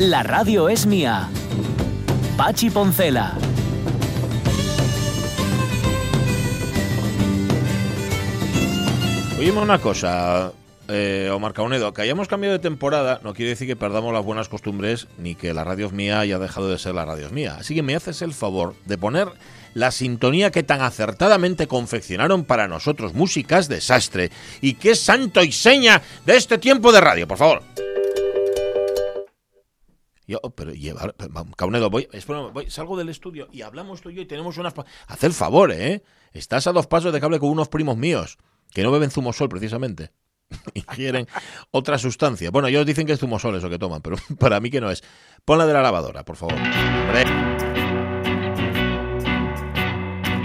La radio es mía. Pachi Poncela. Oíme una cosa, eh, Omar Caunedo, que hayamos cambiado de temporada no quiere decir que perdamos las buenas costumbres ni que la radio es mía haya dejado de ser la radio es mía. Así que me haces el favor de poner la sintonía que tan acertadamente confeccionaron para nosotros, músicas desastre, y que es santo y seña de este tiempo de radio, por favor. Yo, pero llevar, Caunedo, voy, voy, salgo del estudio y hablamos tú y yo y tenemos unas... Haz el favor, ¿eh? Estás a dos pasos de cable con unos primos míos, que no beben zumosol precisamente. Ingieren otra sustancia. Bueno, ellos dicen que es zumosol eso que toman, pero para mí que no es. Ponla de la lavadora, por favor.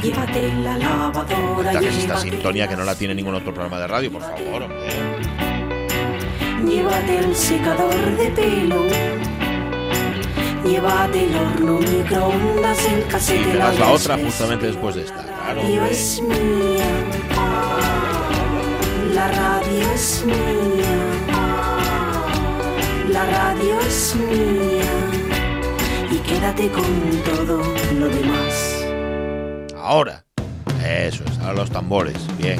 Llévate la lavadora, es esta llévate sintonía que no la tiene ningún otro programa de radio, por favor, hombre. Llévate el secador de pelo. Llévate el horno microondas, el Y casete, te das la otra justamente después de esta. Claro, radio es mía. La radio es mía. La radio es mía. Y quédate con todo lo demás. Ahora. Eso es, ahora los tambores. Bien.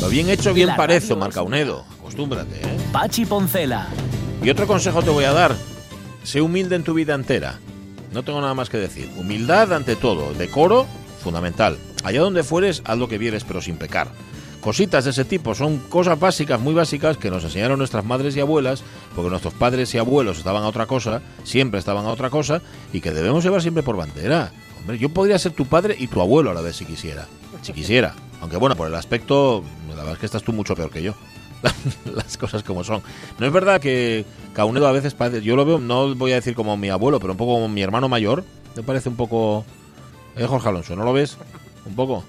Lo bien hecho, bien La parece, radio Omar es- Caunedo. Acostúmbrate, ¿eh? Pachi Poncela. Y otro consejo te voy a dar. Sé humilde en tu vida entera. No tengo nada más que decir. Humildad ante todo. Decoro, fundamental. Allá donde fueres, haz lo que vieres, pero sin pecar. Cositas de ese tipo son cosas básicas, muy básicas, que nos enseñaron nuestras madres y abuelas, porque nuestros padres y abuelos estaban a otra cosa, siempre estaban a otra cosa, y que debemos llevar siempre por bandera. Hombre, yo podría ser tu padre y tu abuelo a la vez si quisiera. Si quisiera. Aunque bueno, por el aspecto, la verdad es que estás tú mucho peor que yo las cosas como son. No es verdad que Caunedo a veces parece, yo lo veo, no voy a decir como mi abuelo, pero un poco como mi hermano mayor, me parece un poco... ¿Eh, Jorge Alonso? ¿No lo ves? ¿Un poco?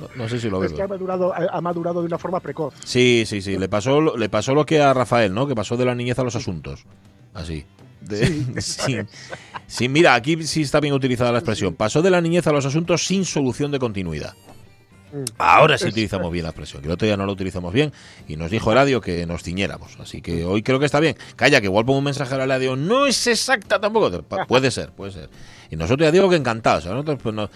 No, no sé si lo ves. Es que ha madurado, ha madurado de una forma precoz. Sí, sí, sí. Le pasó, lo- le pasó lo que a Rafael, ¿no? Que pasó de la niñez a los asuntos. Así. De- sí. Sí, mira, aquí sí está bien utilizada la expresión. Pasó de la niñez a los asuntos sin solución de continuidad. Ahora sí utilizamos bien la expresión, que el otro día no la utilizamos bien y nos dijo Eladio que nos ciñéramos. Así que hoy creo que está bien. Calla, que igual pongo un mensaje a Eladio. No es exacta tampoco. Puede ser, puede ser. Y nosotros ya digo que encantados. A nosotros pues, nos,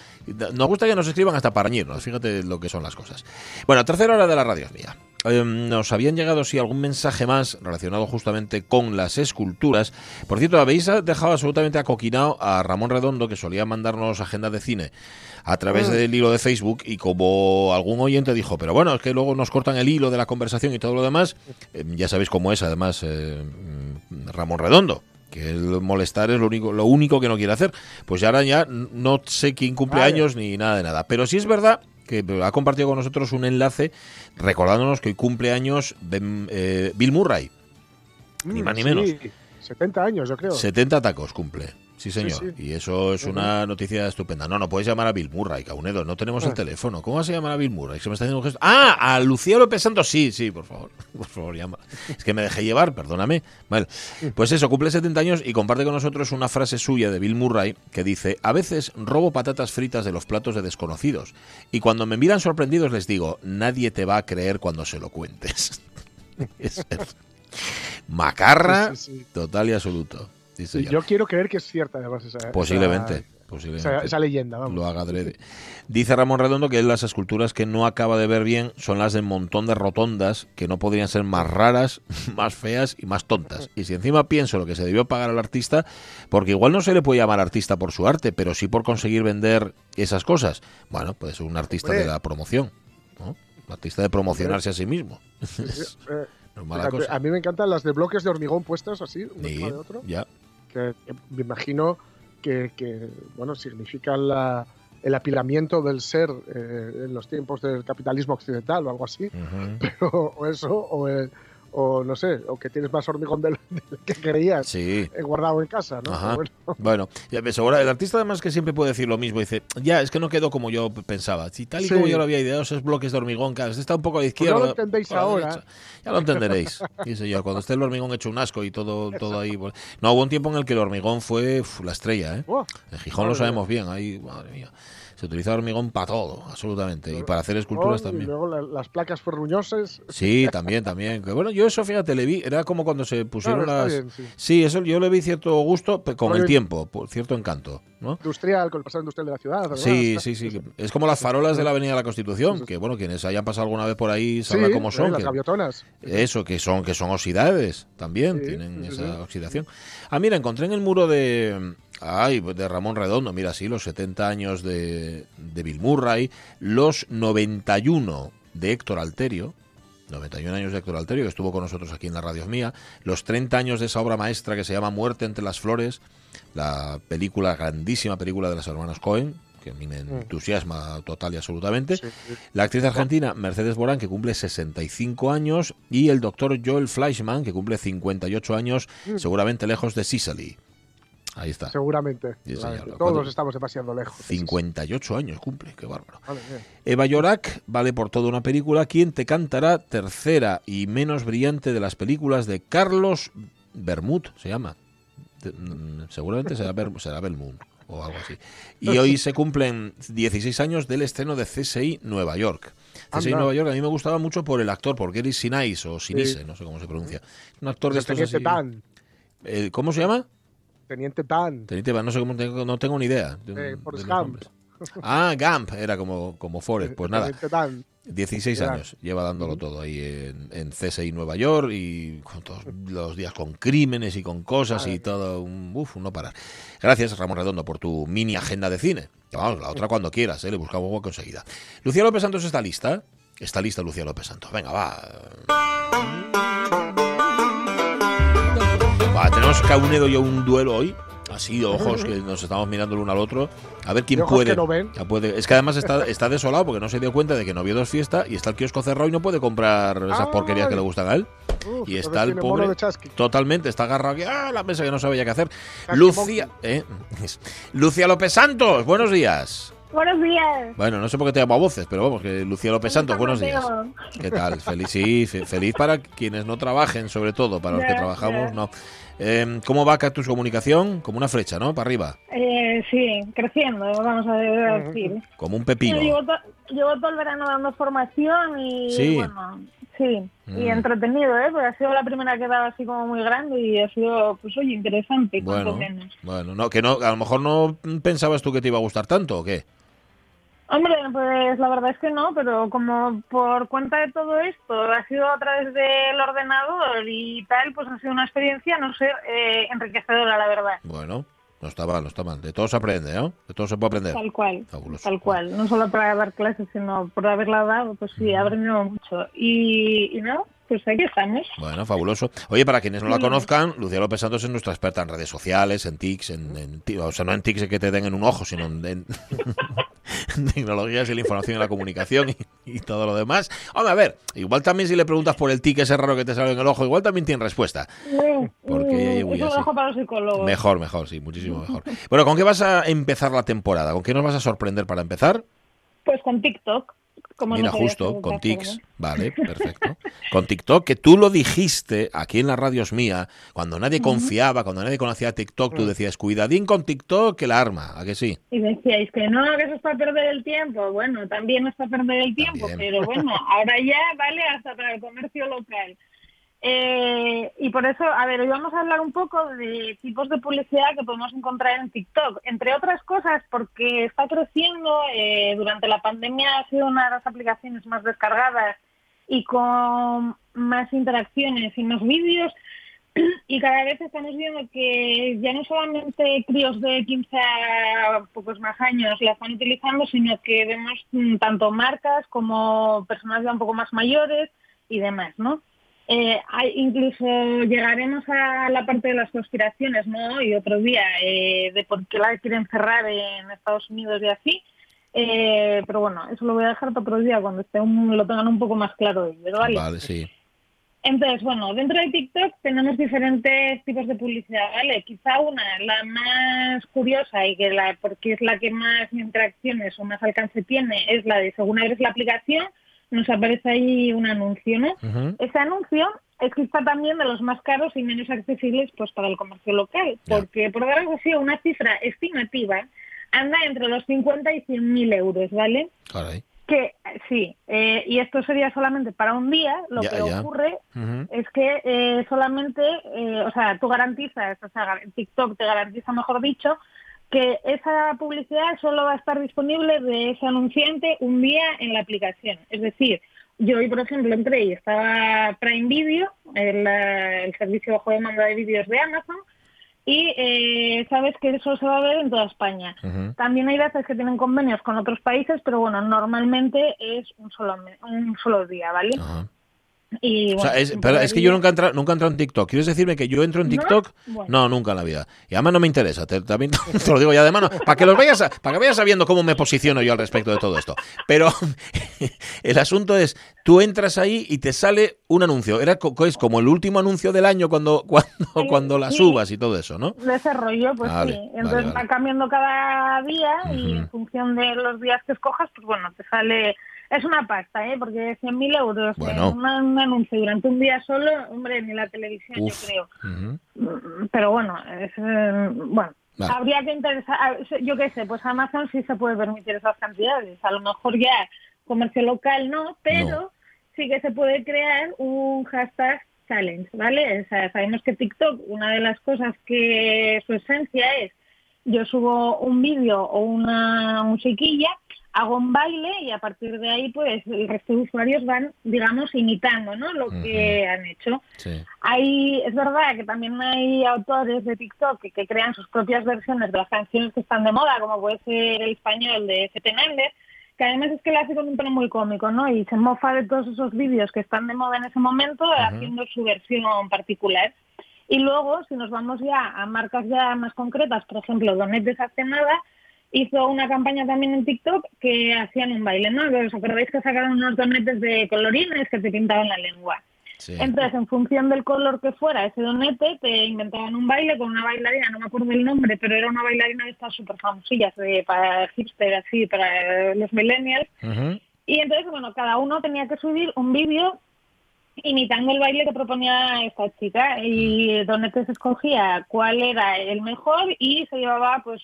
nos gusta que nos escriban hasta para reñirnos. Fíjate lo que son las cosas. Bueno, tercera hora de la radio es mía. Eh, nos habían llegado, sí, algún mensaje más relacionado justamente con las esculturas. Por cierto, habéis dejado absolutamente acoquinado a Ramón Redondo, que solía mandarnos agendas de cine a través del hilo de Facebook y como algún oyente dijo, pero bueno, es que luego nos cortan el hilo de la conversación y todo lo demás, eh, ya sabéis cómo es además eh, mm, Ramón Redondo. Que el molestar es lo único, lo único que no quiere hacer. Pues ya ahora ya no sé quién cumple Vale. años ni nada de nada. Pero sí es verdad que ha compartido con nosotros un enlace recordándonos que hoy cumple años Ben- eh, Bill Murray. Ni Mm, más ni menos. sí, 70 años, yo creo. 70 tacos cumple. Sí, señor. sí. Y eso es una noticia estupenda. No, no puedes llamar a Bill Murray, Caunedo. No tenemos el Ah. teléfono. ¿Cómo vas a llamar a Bill Murray? Se me está haciendo un gesto. Ah, a Lucía López Santos. Sí, sí, por favor. Por favor, llama. Es que me dejé llevar, perdóname. Vale. Pues eso, cumple 70 años y comparte con nosotros una frase suya de Bill Murray que dice: A veces robo patatas fritas de los platos de desconocidos. Y cuando me miran sorprendidos les digo: Nadie te va a creer cuando se lo cuentes. Es- Macarra sí. total y absoluto. Sí, Y señor. yo quiero creer que es cierta, además, esa, Posiblemente. esa, posiblemente. esa- esa leyenda. Vamos. lo haga adrede. Dice Ramón Redondo que las esculturas que no acaba de ver bien son las del montón de rotondas que no podrían ser más raras, más feas y más tontas. Y si encima pienso lo que se debió pagar al artista, porque igual no se le puede llamar artista por su arte, pero sí por conseguir vender esas cosas. Bueno, pues un artista Hombre. de la promoción. ¿no? Un artista de promocionarse a sí mismo. Eh, No es mala fíjate, cosa. a mí me encantan las de bloques de hormigón puestas así, uno Sí, de otro. ya. Que que me imagino que, que, bueno significa la- el apilamiento del ser eh, en los tiempos del capitalismo occidental o algo así, pero o eso o, el- o no sé, o que tienes más hormigón del, del que creías Sí. eh, guardado en casa, ¿no? Ajá. Bueno, Bueno, ahora el artista además que siempre puede decir lo mismo, dice, ya, es que no quedó como yo pensaba. Si tal y Sí. como yo lo había ideado, esos bloques de hormigón, claro, está un poco a la Pues izquierda. no lo entendéis ahora. Ya lo entenderéis. Sí, señor, cuando esté el hormigón hecho un asco y todo, todo ahí. pues- No, hubo un tiempo en el que el hormigón fue uf, la estrella, ¿eh? En Gijón lo sabemos bien, ahí, madre mía. Se utiliza hormigón para todo, absolutamente. Y para hacer esculturas Y también. luego la- las placas ferruñosas. Sí, también, también. Bueno, yo eso, fíjate, le vi, era como cuando se pusieron Claro, las... bien, sí. Sí, eso yo le vi cierto gusto con el Rollo- tiempo, por cierto encanto, ¿no? Industrial, con el pasado industrial de la ciudad. Sí, sí, sí. Es como las farolas de la Avenida de la Constitución, que bueno, quienes hayan pasado alguna vez por ahí Sí, sabrán cómo eh, son. las que- gaviotonas. eso, que son, que son oxidades también, Sí, tienen esa oxidación. Ah, mira, encontré en el muro de. Ay, de Ramón Redondo, mira, sí, los 70 años de, de Bill Murray, los 91 de Héctor Alterio, 91 años de Héctor Alterio, que estuvo con nosotros aquí en la radio mía, los 30 años de esa obra maestra que se llama Muerte entre las Flores, la película, grandísima película de las hermanas Cohen, que a mí me entusiasma total y absolutamente. Mm. Sí, sí. La actriz argentina Mercedes Borán, que cumple 65 años, y el doctor Joel Fleischman, que cumple 58 años, Mm. seguramente lejos de Sicily. Ahí está. Seguramente. Sí. Todos estamos demasiado lejos. 58 años cumple, qué bárbaro. Vale. Eva Yorak vale por toda una película. ¿Quién te cantará? Tercera y menos brillante de las películas de Carlos Bermud, se llama. Mm, seguramente será, Ber- será o algo así. Y hoy se cumplen 16 años del estreno de CSI Nueva York. CSI Anda. Nueva York a mí me gustaba mucho por el actor, por Gary Sinise o Sinise, no sé cómo se pronuncia. Un actor de estos así. Eh, ¿Cómo se llama? Teniente Dan. Teniente Van, no sé cómo tengo, no tengo ni idea. de- Eh, de Gump. Ah, Gump, era como, como Forrest. Pues nada, Teniente Dan. 16 Era. años lleva dándolo todo ahí en, en CSI Nueva York y con todos los días con crímenes y con cosas y todo un uf, no parar. Gracias, Ramón Redondo, por tu mini agenda de cine. Vamos, la otra cuando quieras, ¿eh? le buscamos hueco enseguida. Lucía López Santos está lista. Está lista Lucía López Santos. Venga, va. Va, tenemos Caunedo y yo un duelo hoy. Así ojos que nos estamos mirando el uno al otro. A ver quién De ojos puede. que no ven. ya puede- Es que además está, está desolado porque no se dio cuenta de que no vio dos fiestas y está el kiosco cerrado y no puede comprar esas porquerías que le gustan a él. Uf, Y está el pobre totalmente, está agarrado aquí a la mesa que no sabía qué hacer. Lucía, ¿eh? Lucía López Santos, buenos días. Buenos días. Bueno, no sé por qué te llamo a voces, pero vamos, que Lucía López Santos, buenos días. ¿Qué tal? Feliz, sí, fe- feliz para quienes no trabajen, sobre todo, para los que trabajamos, no. Eh, ¿Cómo va Cactus Comunicación? Como una flecha, ¿no? Para arriba, Eh, sí, creciendo, vamos a decir. como un pepino. Llevo, to- llevo todo el verano dando formación y Sí. bueno, sí, Mm. y entretenido, ¿eh? Porque ha sido la primera que daba así como muy grande y ha sido, pues oye, interesante, Bueno, menos. bueno, no, que no, a lo mejor no pensabas tú que te iba a gustar tanto, ¿o qué? Hombre, pues la verdad es que no, pero como por cuenta de todo esto ha sido a través del ordenador y tal, pues ha sido una experiencia, no sé, eh, enriquecedora, la verdad. Bueno, no está mal, no está mal. De todo se aprende, ¿no? De todo se puede aprender. Tal cual, Fabuloso. tal cual. No solo para dar clases, sino por haberla dado, pues sí, he aprendido mucho. Y, y no, pues aquí estamos. Bueno, fabuloso. Oye, para quienes no la conozcan, Lucía López Santos es nuestra experta en redes sociales, en TICs, en, en o sea, no en TICs que te den en un ojo, sino en, tecnologías y la información y la comunicación y, y todo lo demás. Hombre, a ver, igual también si le preguntas por el tic ese raro que te sale en el ojo, igual también tiene respuesta. Porque así. dejo para los psicólogos. Mejor, mejor, sí, muchísimo mejor. Bueno, ¿con qué vas a empezar la temporada? ¿Con qué nos vas a sorprender para empezar? Pues con TikTok. Como Mira, no justo, con tics. Vale, perfecto. Con TikTok, que tú lo dijiste aquí en la radio es mía, cuando nadie confiaba, cuando nadie conocía TikTok, tú decías, cuidadín con TikTok, que la arma, ¿a que sí? Y decíais que no, que eso es para perder el tiempo. Bueno, también es para perder el tiempo, También. pero bueno, ahora ya vale hasta para el comercio local. Eh, y por eso, a ver, hoy vamos a hablar un poco de tipos de publicidad que podemos encontrar en TikTok. Entre otras cosas, porque está creciendo, eh, durante la pandemia ha sido una de las aplicaciones más descargadas y con más interacciones y más vídeos. Y cada vez estamos viendo que ya no solamente críos de 15 a pocos más años la están utilizando, sino que vemos mm, tanto marcas como personas ya un poco más mayores y demás, ¿no? Eh, hay- incluso llegaremos a la parte de las conspiraciones, ¿no? Y otro día eh, de por qué la quieren cerrar en Estados Unidos y así. Eh, pero bueno, eso lo voy a dejar para otro día cuando esté un- lo tengan un poco más claro ellos, ¿vale? Vale, sí. Entonces, bueno, dentro de TikTok tenemos diferentes tipos de publicidad, ¿vale? Quizá una, la más curiosa y que la, porque es la que más interacciones o más alcance tiene, es la de según abres la aplicación, nos aparece ahí un anuncio, ¿no? Ese anuncio es quizá también de los más caros y menos accesibles pues para el comercio local, porque por daros así una cifra estimativa, anda entre los 50 y 100 mil euros, ¿vale? Caray. Que sí, eh, y esto sería solamente para un día. Lo que ocurre es que eh, solamente, eh, o sea, tú garantizas, o sea, TikTok te garantiza, mejor dicho, que esa publicidad solo va a estar disponible de ese anunciante un día en la aplicación. Es decir, yo hoy, por ejemplo, entré y estaba Prime Video, el, eh, el servicio bajo demanda de vídeos de Amazon, y eh, sabes que eso se va a ver en toda España. También hay veces que tienen convenios con otros países, pero bueno, normalmente es un solo, un solo día, ¿vale? Ajá. Y, O sea, bueno, es, pero que yo nunca he entrado, nunca entrado en TikTok. ¿Quieres decirme que yo entro en ¿No? TikTok? Bueno. No, nunca en la vida. Y además no me interesa. Te, también te lo digo ya de mano. Para que los vayas, a- para que vayas sabiendo cómo me posiciono yo al respecto de todo esto. Pero el asunto es, tú entras ahí y te sale un anuncio. Era es como el último anuncio del año cuando cuando Sí, cuando la sí. subas y todo eso, ¿no? de ese rollo, pues Vale, sí. Entonces vale. va cambiando cada día y en función de los días que escojas, pues bueno, te sale... Es una pasta, ¿eh? Porque 100.000 euros Bueno. en una- un anuncio durante un día solo, hombre, ni la televisión, Uf. yo creo. Mm, Pero bueno, es, eh, bueno. Vale. Habría que interesar, yo qué sé, pues Amazon sí se puede permitir esas cantidades. A lo mejor ya comercio local no, pero No. sí que se puede crear un hashtag challenge, ¿vale? O sea, sabemos que TikTok, una de las cosas que su esencia es, yo subo un vídeo o una musiquilla, hago un baile y a partir de ahí, pues el resto de usuarios van, digamos, imitando, ¿no? Lo que han hecho. Sí. Hay, es verdad que también hay autores de TikTok que, que crean sus propias versiones de las canciones que están de moda, como puede ser el español de Fernández, que además es que lo hace con un tono muy cómico, ¿no? Y se mofa de todos esos vídeos que están de moda en ese momento, haciendo su versión particular. Y luego, si nos vamos ya a marcas ya más concretas, por ejemplo, Donet desde hace nada, hizo una campaña también en TikTok que hacían un baile, ¿no? ¿Os acordáis que sacaron unos donetes de colorines que te pintaban la lengua? Sí. Entonces, en función del color que fuera ese donete, te inventaban un baile con una bailarina, no me acuerdo el nombre, pero era una bailarina de estas súper famosillas, de, para hipster, así, para los millennials. Y entonces, bueno, cada uno tenía que subir un vídeo imitando el baile que proponía esta chica y Donete se escogía cuál era el mejor y se llevaba pues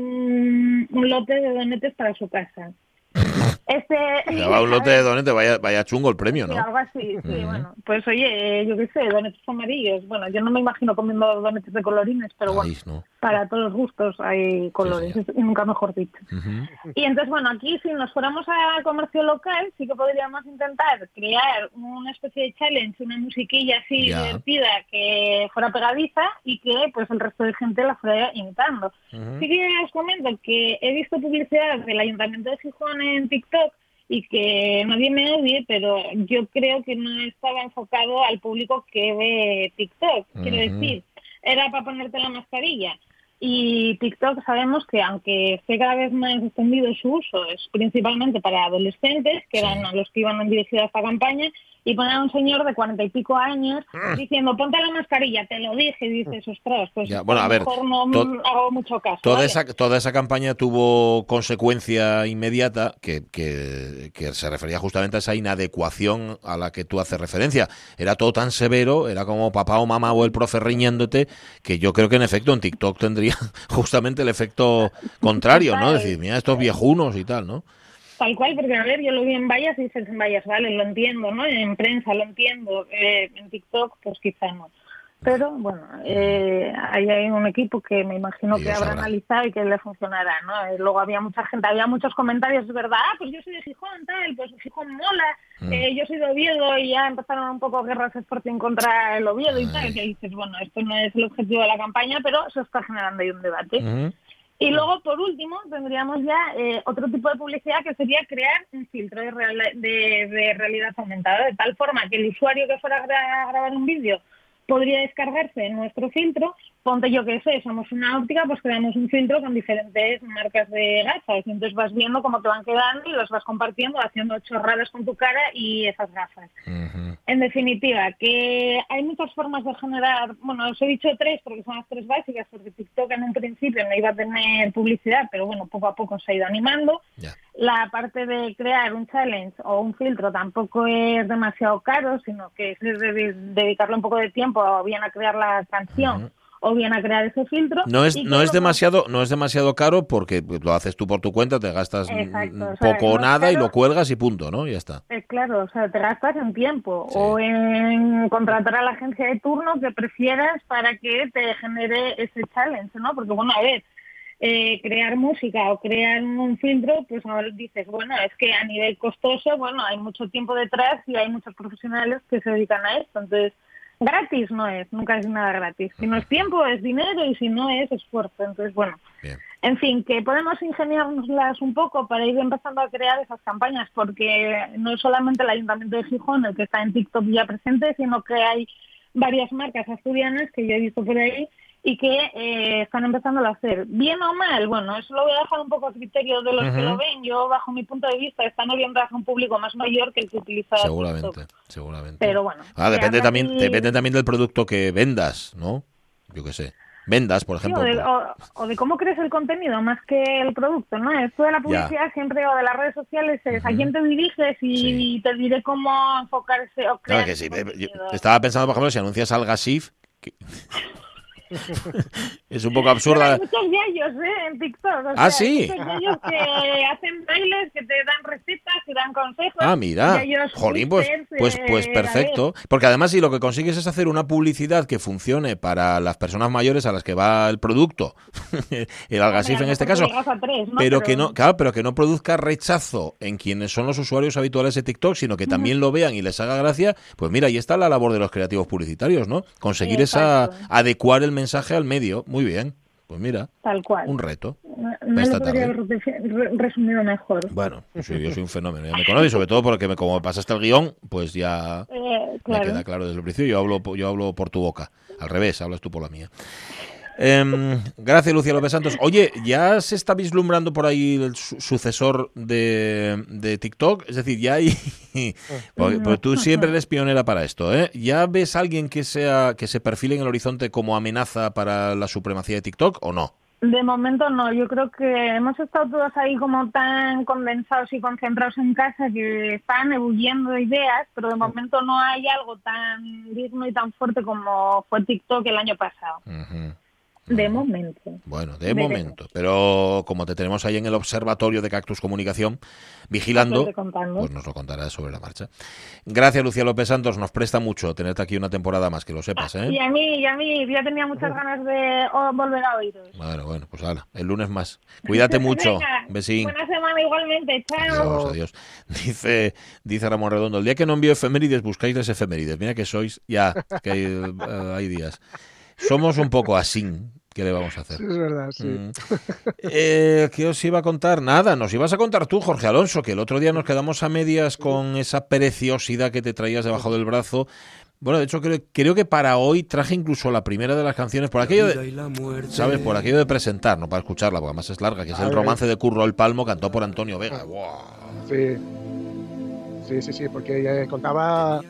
un, un lote de donetes para su casa. Este, Ya va un lote de donete, vaya, vaya chungo el premio, Sí, ¿no? algo así, sí, Ujú. bueno. Pues oye, yo qué sé, donetes amarillos. Bueno, yo no me imagino comiendo donetes de colorines, pero bueno, Ay, no. Para todos los gustos hay colores, y nunca mejor dicho. Y entonces, bueno, aquí si nos fuéramos a comercio local, sí que podríamos intentar crear una especie de challenge, una musiquilla así divertida que fuera pegadiza y que pues el resto de gente la fuera imitando. Ujú. Sí que os comento que he visto publicidad del Ayuntamiento de Gijón en TikTok y que nadie me odie, pero yo creo que no estaba enfocado al público que ve TikTok. Quiero decir, era para ponerte la mascarilla. Y TikTok sabemos que aunque esté cada vez más extendido su uso, es principalmente para adolescentes, que eran a los que iban dirigidas esta campaña, y poner a un señor de cuarenta y pico años diciendo, ponte la mascarilla, te lo dije, y dices, ostras, pues Ya, bueno, a ver, mejor no mm, hago mucho caso. Toda ¿vale? esa, toda esa campaña tuvo consecuencia inmediata que, que- que se refería justamente a esa inadecuación a la que tú haces referencia. Era todo tan severo, era como papá o mamá o el profe riñéndote, que yo creo que en efecto en TikTok tendría justamente el efecto contrario, ¿no? Decir, mira, estos viejunos y tal, ¿no? Tal cual, porque a ver, yo lo vi en vallas y dices en vallas, vale, lo entiendo, ¿no? En prensa lo entiendo, eh, en TikTok pues quizá no. Pero bueno, eh, ahí hay un equipo que me imagino que habrá analizado y que le funcionará, ¿no? Eh, luego había mucha gente, había muchos comentarios, es verdad, ah, pues yo soy de Gijón, tal, pues Gijón mola, Mm. eh, yo soy de Oviedo y ya empezaron un poco guerras Sporting contra el Oviedo y tal, que dices, bueno, esto no es el objetivo de la campaña, pero se está generando ahí un debate. Ujú. Y luego, por último, tendríamos ya eh, otro tipo de publicidad que sería crear un filtro de, real- de- de realidad aumentada, de tal forma que el usuario que fuera a gra- grabar un vídeo podría descargarse en nuestro filtro. Ponte yo que sé, somos una óptica, pues creamos un filtro con diferentes marcas de gafas. Y entonces vas viendo cómo te van quedando y los vas compartiendo, haciendo chorradas con tu cara y esas gafas. En definitiva, que hay muchas formas de generar, bueno, os he dicho tres porque son las tres básicas, porque TikTok en un principio no iba a tener publicidad, pero bueno, poco a poco se ha ido animando. La parte de crear un challenge o un filtro tampoco es demasiado caro, sino que es de- de- dedicarle un poco de tiempo o bien a crear la canción o bien a crear ese filtro. No es, no es demasiado, no es demasiado caro porque lo haces tú por tu cuenta, te gastas mm, Exacto, o sea, poco o es nada y lo cuelgas y punto, ¿no? Ya está. Eh, claro, o sea, te gastas en tiempo Sí. o en contratar a la agencia de turno que prefieras para que te genere ese challenge, ¿no? Porque, bueno, a ver, eh, crear música o crear un filtro, pues ahora dices, bueno, es que a nivel costoso, bueno, hay mucho tiempo detrás y hay muchos profesionales que se dedican a esto. Entonces, gratis no es, nunca es nada gratis. Si no es tiempo, es dinero y si no es esfuerzo. Entonces, bueno, Bien. en fin, que podemos ingeniárnoslas un poco para ir empezando a crear esas campañas, porque no es solamente el Ayuntamiento de Gijón el que está en TikTok ya presente, sino que hay varias marcas asturianas que yo he visto por ahí y que eh, están empezando a hacer. Bien o mal, bueno, eso lo voy a dejar un poco a criterio de los que lo ven. Yo, bajo mi punto de vista, están orientadas a un público más mayor que el que utiliza Seguramente, TikTok. seguramente. Pero bueno. Ah, depende también, depende también del producto que vendas, ¿no? Yo qué sé. Vendas, por Sí, ejemplo. o, de, o- o de cómo crees el contenido más que el producto, ¿no? Esto de la publicidad siempre o de las redes sociales es a quién te diriges y Sí. te diré cómo enfocarse o crear Claro que sí. yo estaba pensando, por ejemplo, si anuncias al Gasif, que- es un poco absurda. Hay muchos yayos, ¿eh? En TikTok. o Ah, sea, ¿sí? Hay muchos yayos que hacen bailes, que te dan recetas, que dan consejos. Ah, mira. Jolín, pues, pues, pues eh, perfecto. Porque además, si lo que consigues es hacer una publicidad que funcione para las personas mayores a las que va el producto, el Algasif en este caso, pero que no, claro, pero que no produzca rechazo en quienes son los usuarios habituales de TikTok, sino que también lo vean y les haga gracia, pues mira, ahí está la labor de los creativos publicitarios, ¿no? Conseguir esa adecuar el mensaje al medio, muy bien. Pues mira, Tal cual. un reto. No, no lo podría tarde. haber resumido mejor. Bueno, yo soy, yo soy un fenómeno, ya me conoces, sobre todo porque me, como me pasaste el guion, pues ya Eh, me queda claro desde el principio, yo hablo, yo hablo por tu boca, al revés, hablas tú por la mía. Em, gracias, Lucía López Santos. Oye, ¿ya se está vislumbrando por ahí el su- sucesor de, de TikTok? Es decir, ya hay... porque, porque tú siempre eres pionera para esto, ¿eh? ¿Ya ves a alguien que, sea, que se perfile en el horizonte como amenaza para la supremacía de TikTok o no? De momento no, yo creo que hemos estado todos ahí como tan condensados y concentrados en casa que están ebulliendo ideas, pero de momento no hay algo tan digno y tan fuerte como fue TikTok el año pasado. Ujú. De momento. Bueno, de momento. Pero como te tenemos ahí en el observatorio de Cactus Comunicación, vigilando, pues nos lo contarás sobre la marcha. Gracias, Lucía López Santos. Nos presta mucho tenerte aquí una temporada más, que lo sepas, Y ¿eh? a mí, y a mí ya tenía muchas ganas de volver a oíros. Bueno, bueno, pues hala, el lunes más. Cuídate mucho. Besín. Buena semana igualmente, chao. Adiós, adiós. Dice, dice Ramón Redondo, el día que no envío efemérides, buscáis las efemérides. Mira que sois, ya, que hay, eh, hay días. Somos un poco así. ¿Qué le vamos a hacer? Sí, es verdad, sí. Mm. Eh, ¿Qué os iba a contar? Nada, nos ibas a contar tú, Jorge Alonso, que el otro día nos quedamos a medias con esa preciosidad que te traías debajo del brazo. Bueno, de hecho, creo, creo que para hoy traje incluso la primera de las canciones, por aquello de, ¿sabes? Por aquello de presentar, no para escucharla, porque además es larga, que es el romance de Curro el Palmo, cantado por Antonio Vega. ¡Guau! Sí. Sí, sí, sí, porque contaba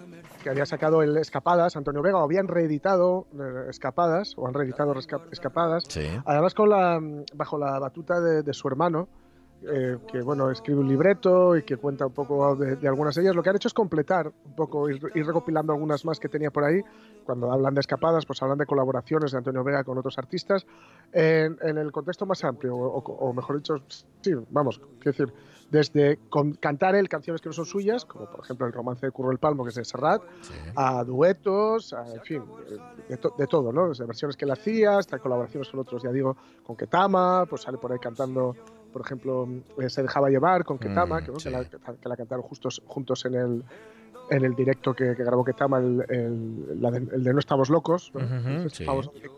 que había sacado el Escapadas, Antonio Vega, o habían reeditado eh, Escapadas, o han reeditado Escapadas, Sí. además con la, bajo la batuta de, de su hermano, eh, que bueno, escribe un libreto y que cuenta un poco de, de algunas de ellas. Lo que han hecho es completar un poco, ir, ir recopilando algunas más que tenía por ahí. Cuando hablan de escapadas, pues hablan de colaboraciones de Antonio Vega con otros artistas. En, en el contexto más amplio, o, o mejor dicho, sí, vamos, quiero decir, desde con- cantar él canciones que no son suyas, como por ejemplo el romance de Curro el Palmo, que es de Serrat, sí. a duetos, a, en fin, de, to- de todo, ¿no? Desde versiones que él hacía hasta colaboraciones con otros, ya digo, con Ketama, pues sale por ahí cantando, por ejemplo, eh, Se dejaba llevar con Ketama, Mm, que, ¿no? sí. que, la, que la cantaron justos, juntos en el en el directo que, que grabó Ketama, el, el- la de, el de No estamos locos. Ujú, Ese sí.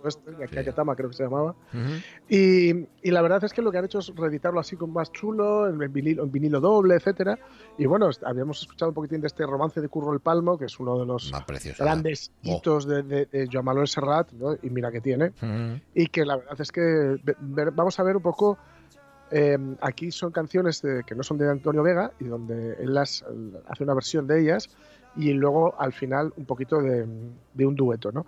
este, de Sí. Ketama creo que se llamaba. Ujú. Y, y la verdad es que lo que han hecho es reeditarlo así con más chulo, en vinilo, en vinilo doble, etcétera. Y bueno, habíamos escuchado un poquitín de este romance de Curro el Palmo, que es uno de los grandes Oh. hitos de, de, de Joan Manuel Serrat, ¿no? y mira que tiene. Ujú. Y que la verdad es que ve- ver- vamos a ver un poco. Eh, aquí son canciones de- que no son de Antonio Vega y donde él las hace una versión de ellas y luego al final un poquito de, de un dueto, ¿no?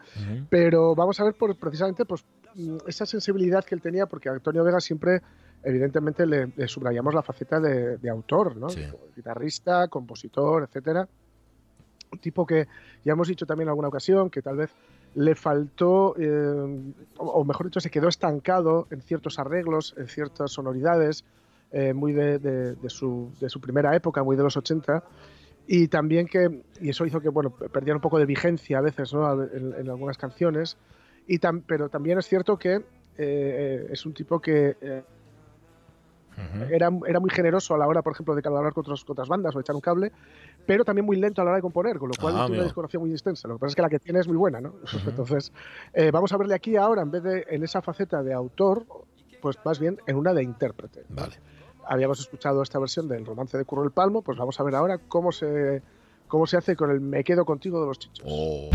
Pero vamos a ver por precisamente pues mm, esa sensibilidad que él tenía porque a Antonio Vega siempre evidentemente le, le subrayamos la faceta de, de autor no Sí. guitarrista compositor etcétera un tipo que ya hemos dicho también en alguna ocasión que tal vez le faltó, eh, o mejor dicho, se quedó estancado en ciertos arreglos, en ciertas sonoridades, eh, muy de, de, de, su, de, su, primera época, muy de los 80, y también que, y eso hizo que, bueno, perdiera un poco de vigencia a veces, ¿no? En, en algunas canciones, y tam, pero también es cierto que eh, es un tipo que era, era, muy generoso a la hora, por ejemplo, de con, otros, con otras bandas o echar un cable, pero también muy lento a la hora de componer, con lo cual ah, tiene una discografía muy extensa. Lo que pasa es que la que tiene es muy buena, ¿no? Uh -huh. Entonces, eh, vamos a verle aquí ahora, en vez de en esa faceta de autor, pues más bien en una de intérprete. Vale. Habíamos escuchado esta versión del romance de Curro el Palmo, pues vamos a ver ahora cómo se, cómo se hace con el Me quedo contigo de los chichos. Oh.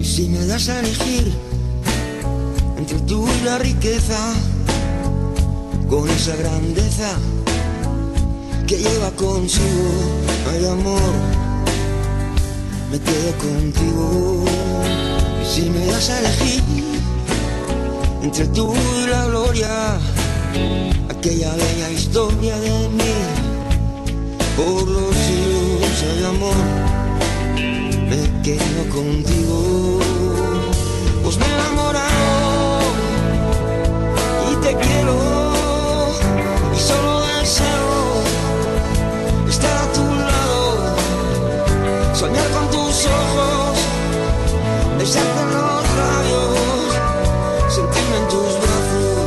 Y si me das a elegir entre tú y la riqueza, con esa grandeza que lleva consigo, hay amor, me quedo contigo. Y si me das a elegir entre tú y la gloria, aquella bella historia de mí, por los siglos hay amor, me quedo contigo. Pues me enamorado besarte en los labios, sentirme en tus brazos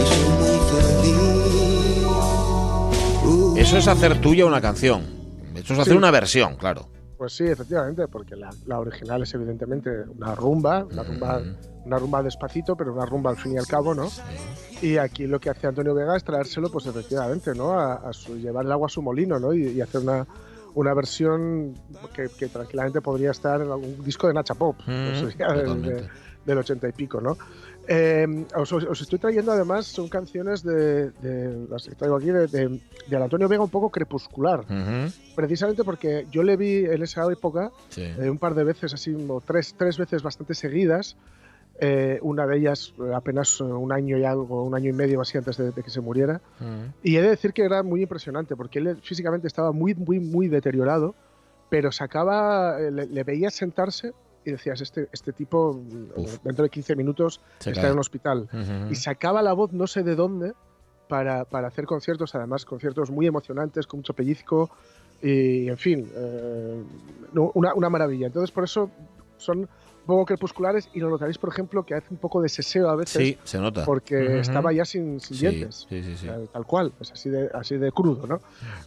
y ser muy feliz. Uh. Eso es hacer tuya una canción. Eso es hacer Sí. una versión, claro. Pues sí, efectivamente, porque la, la original es evidentemente una rumba, una rumba, una rumba despacito, pero una rumba al fin y al cabo, ¿no? Y aquí lo que hace Antonio Vega es traérselo, pues efectivamente, ¿no? A, a su, llevar el agua a su molino, ¿no? Y, y hacer una, una versión que, que tranquilamente podría estar en algún disco de Nacha Pop, Mm, de- del ochenta y pico, ¿no? Eh, os, os- estoy trayendo además, son canciones de, de- las que traigo aquí, de, de, de Antonio Vega un poco crepuscular, Ujú, precisamente porque yo le vi en esa época sí. eh, un par de veces, así, o tres, tres veces bastante seguidas. Eh, una de ellas apenas un año y algo, un año y medio así antes de, de que se muriera. Ujú. Y he de decir que era muy impresionante, porque él físicamente estaba muy, muy, muy deteriorado, pero sacaba, eh, le, le veías sentarse y decías, este, este tipo mm, Uf. dentro de 15 minutos Se está cae. en un hospital. Ujú. Y sacaba la voz no sé de dónde para, para hacer conciertos, además conciertos muy emocionantes, con mucho pellizco y, en fin, eh, una, una maravilla. Entonces, por eso son poco crepusculares y lo notaréis, por ejemplo, que hace un poco de seseo a veces Sí, se nota. porque estaba ya sin, sin Sí, dientes. sí, sí, sí. Tal cual, pues así de, así de crudo, ¿no?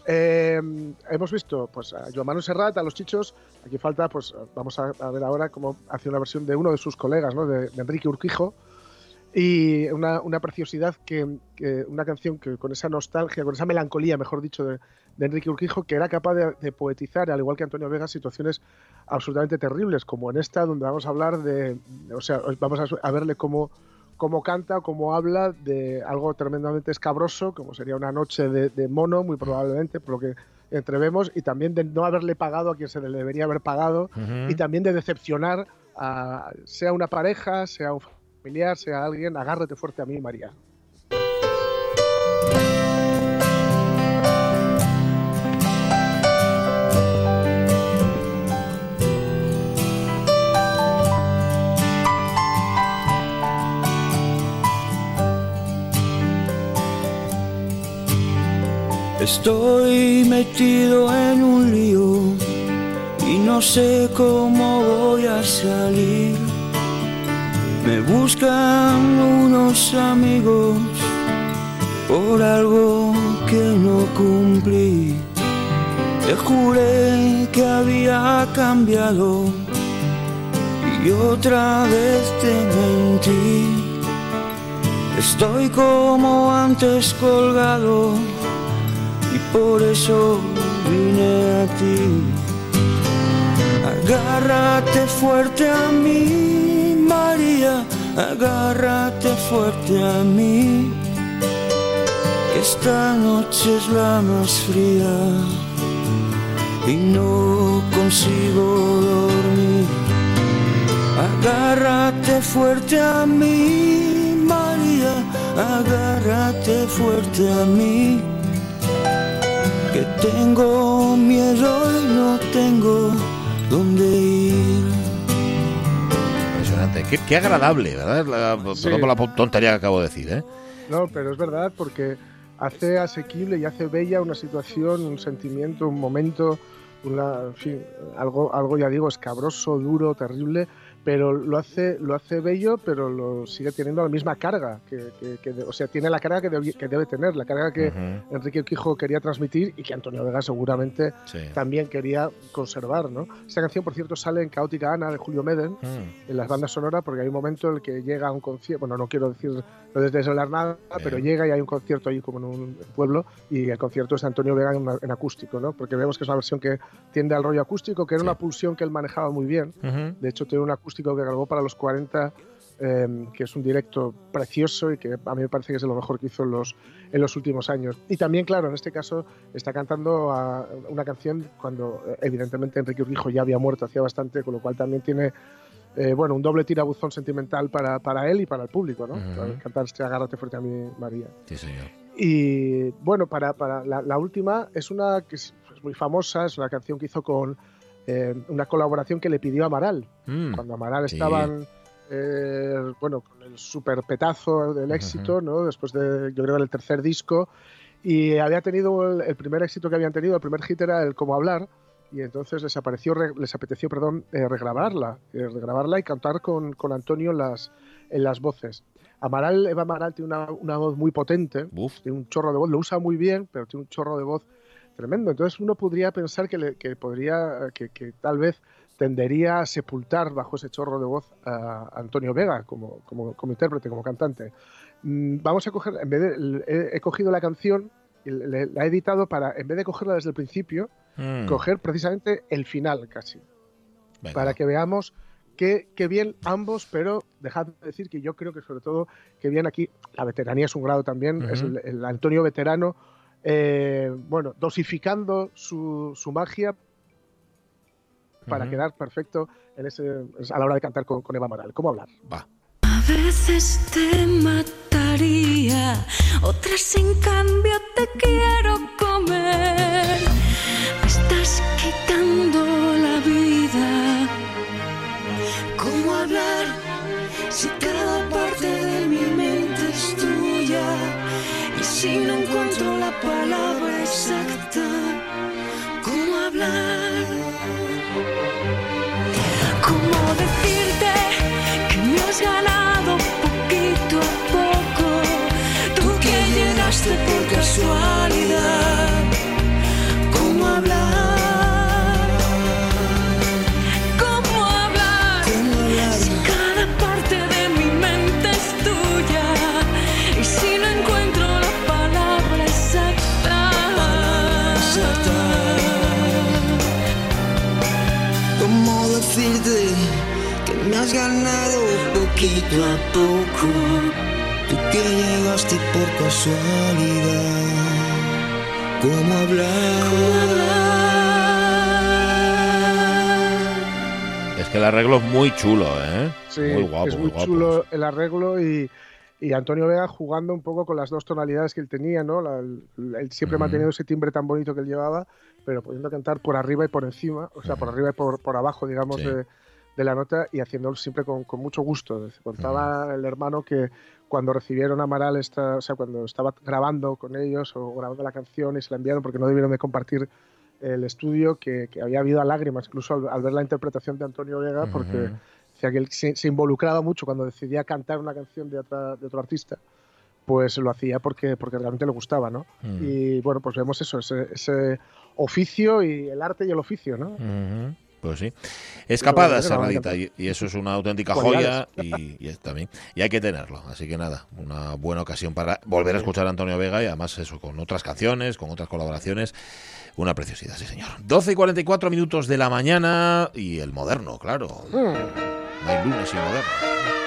Eh, hemos visto pues, a Joan Manuel Serrat, a los chichos. Aquí falta, pues vamos a, a ver ahora cómo hace una versión de uno de sus colegas, ¿no? De, de Enrique Urquijo. Y una, una preciosidad, que, que- una canción que con esa nostalgia, con esa melancolía, mejor dicho, de, de Enrique Urquijo, que era capaz de, de poetizar, al igual que Antonio Vega, situaciones absolutamente terribles, como en esta, donde vamos a hablar de. O sea, vamos a, a verle cómo cómo canta, cómo habla de algo tremendamente escabroso, como sería una noche de, de mono, muy probablemente, por lo que entrevemos, y también de no haberle pagado a quien se le debería haber pagado, y también de decepcionar a sea una pareja, sea un familiar, sea alguien, agárrate fuerte a mí, María. Estoy metido en un lío y no sé cómo voy a salir. Me buscan unos amigos por algo que no cumplí. Te juré que había cambiado y otra vez te mentí. Estoy como antes colgado y por eso vine a ti. Agárrate fuerte a mí, María, agárrate fuerte a mí. que Esta noche es la más fría y no consigo dormir. Agárrate fuerte a mí, María, agárrate fuerte a mí. Que tengo miedo y no tengo dónde ir. Qué, qué agradable, ¿verdad? La, Sí. Por la tontería que acabo de decir, ¿eh? No, pero es verdad porque hace asequible y hace bella una situación, un sentimiento, un momento, una, en fin, algo, algo ya digo, escabroso, duro, terrible, pero lo hace, lo hace bello, pero lo sigue teniendo la misma carga, que, que- que o sea, tiene la carga que, debe- que debe tener, la carga que Ujú, Enrique Quijo quería transmitir y que Antonio Vega seguramente sí. también quería conservar, ¿no? Esta canción, por cierto, sale en Caótica Ana de Julio Meden, Mm, en las bandas sonoras porque hay un momento en el que llega a un concierto, bueno, no quiero decir, no desvelar nada, Bien. pero llega y hay un concierto ahí como en un pueblo y el concierto es de Antonio Vega en, en acústico, ¿no? Porque vemos que es una versión que tiende al rollo acústico, que era Sí. una pulsión que él manejaba muy bien. ujú. De hecho, tiene un acústico que grabó para los 40, eh, que es un directo precioso y que a mí me parece que es de lo mejor que hizo en los, en los últimos años. Y también, claro, en este caso está cantando a una canción cuando eh, evidentemente Enrique Urquijo ya había muerto hacía bastante, con lo cual también tiene eh, bueno, un doble tirabuzón sentimental para, para él y para el público, ¿no? Para cantar este Agárrate fuerte a mí, María. Sí, señor. Y bueno, para, para la, la última es una que es, es muy famosa, es una canción que hizo con eh, una colaboración que le pidió Amaral. Mm, Cuando Amaral sí. estaban, eh, bueno, con el super petazo del éxito, ¿no? Después de, yo creo, el tercer disco. Y había tenido el, el primer éxito que habían tenido, el primer hit era el Cómo hablar. Y entonces les, apareció, re- les apeteció perdón, eh, regrabarla, eh, regrabarla y cantar con, con Antonio en las, en las voces. Amaral, Eva Amaral tiene una, una voz muy potente, Uf, tiene un chorro de voz, lo usa muy bien, pero tiene un chorro de voz tremendo. Entonces uno podría pensar que, le- que podría, que, que tal vez tendería a sepultar bajo ese chorro de voz a Antonio Vega como, como, como intérprete, como cantante. Mm, Vamos a coger, en vez de, he, he cogido la canción, y le- la he editado para, en vez de cogerla desde el principio, mm, coger precisamente el final casi venga. para que veamos qué, qué bien ambos, pero dejad de decir que yo creo que sobre todo que bien aquí, la veteranía es un grado también, es el, el Antonio veterano, eh, bueno, dosificando su, su magia para Ujú. quedar perfecto en ese, a la hora de cantar con, con Eva Maral. ¿Cómo hablar? Va. A veces te mataría, otras en cambio te quiero comer. Me estás quitando la vida. ¿Cómo hablar si cada parte de mi mente es tuya? Y si no encuentro palabra exacta, ¿cómo hablar? ¿Cómo decirte que me has ganado ganado poquito a poco? Tú que llegaste por casualidad. ¿Cómo hablar? Es que el arreglo es muy chulo, ¿eh? Sí, muy guapo, es muy guapo. chulo el arreglo y, y Antonio Vega jugando un poco con las dos tonalidades que él tenía, ¿no? La- el- él siempre Ujú. manteniendo ese timbre tan bonito que él llevaba, pero pudiendo cantar por arriba y por encima, o sea, por arriba y por, por abajo, digamos, Sí. de, de la nota y haciéndolo siempre con, con mucho gusto. Contaba el hermano que cuando recibieron a Amaral, esta, o sea, cuando estaba grabando con ellos o grabando la canción y se la enviaron porque no debieron de compartir el estudio, que, que había habido lágrimas incluso al, al ver la interpretación de Antonio Vega, porque decía que él se, se involucraba mucho cuando decidía cantar una canción de, otra, de otro artista, pues lo hacía porque, porque realmente le gustaba, ¿no? Mm. Y bueno, pues vemos eso, ese, ese oficio y el arte y el oficio, ¿no? Pues sí. Escapada Pero, esa bueno, radita y, y eso es una auténtica joya y, y también y hay que tenerlo. Así que nada, una buena ocasión para volver a escuchar a Antonio Vega y además eso con otras canciones, con otras colaboraciones. Una preciosidad, sí señor. 12 y 44 minutos de la mañana y el moderno, claro. Mm. No hay lunes sin moderno.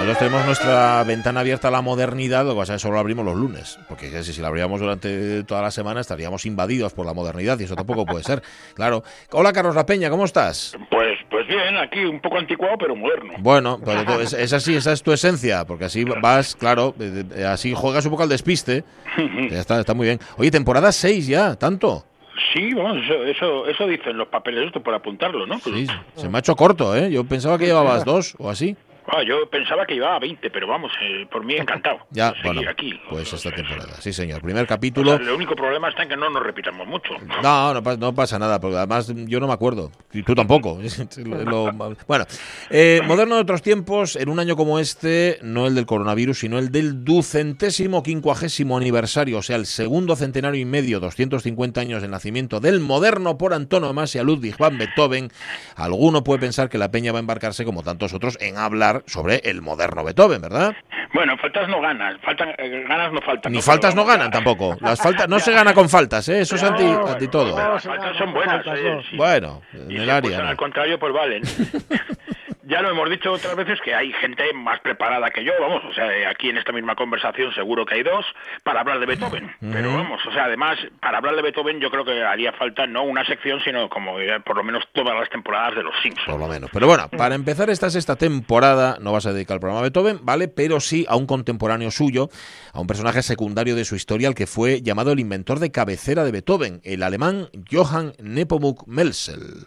Nosotros tenemos nuestra ventana abierta a la modernidad, lo que pasa es que solo la abrimos los lunes, porque si, si la abríamos durante toda la semana estaríamos invadidos por la modernidad y eso tampoco puede ser. Claro. Hola Carlos La Peña, ¿cómo estás? Pues, pues bien, aquí un poco anticuado, pero moderno. Bueno, pero tú- es, es así, esa es tu esencia, porque así vas, claro, eh, eh, así juegas un poco al despiste. Ya está, está muy bien. Oye, temporada 6 ya, ¿tanto? Sí, vamos, eso, eso, eso dicen los papeles estos por apuntarlo, ¿no? Pues, Sí, se me ha hecho corto, ¿eh? Yo pensaba que llevabas dos o así. Ah, yo pensaba que llevaba 20, pero vamos, eh, por mí encantado. Ya, de bueno, aquí. pues esta temporada. Sí, señor. Primer o capítulo. sea, el único problema está en que no nos repitamos mucho. No, no, no pasa nada, porque además yo no me acuerdo. Y tú tampoco. Lo- bueno, eh, moderno de otros tiempos, en un año como este, no el del coronavirus, sino el del ducentésimo quincuagésimo aniversario, o sea, el segundo centenario y medio, 250 años del nacimiento del moderno por antonomasia Ludwig van Beethoven. Alguno puede pensar que la peña va a embarcarse, como tantos otros, en hablar sobre el moderno Beethoven, ¿verdad? Bueno, faltas no ganas, faltan, eh, ganas no faltan. Ni ¿no? faltas no ganan tampoco. Las faltas no se gana con faltas, ¿eh? Eso es anti, No, anti todo. Las faltas son buenas. faltas, eh, sí. Bueno, Y en si el área. apuestan ¿no? al contrario, pues valen. ya lo hemos dicho otras veces que hay gente más preparada que yo, vamos, o sea, aquí en esta misma conversación seguro que hay dos para hablar de Beethoven. Pero vamos, o sea, además, para hablar de Beethoven yo creo que haría falta no una sección, sino como eh, por lo menos todas las temporadas de los Simpsons. Por lo menos. Pero bueno, para empezar esta sexta temporada, no vas a dedicar el programa a Beethoven, ¿vale? Pero sí a un contemporáneo suyo, a un personaje secundario de su historia, al que fue llamado el inventor de cabecera de Beethoven, el alemán Johann Nepomuk Melsel.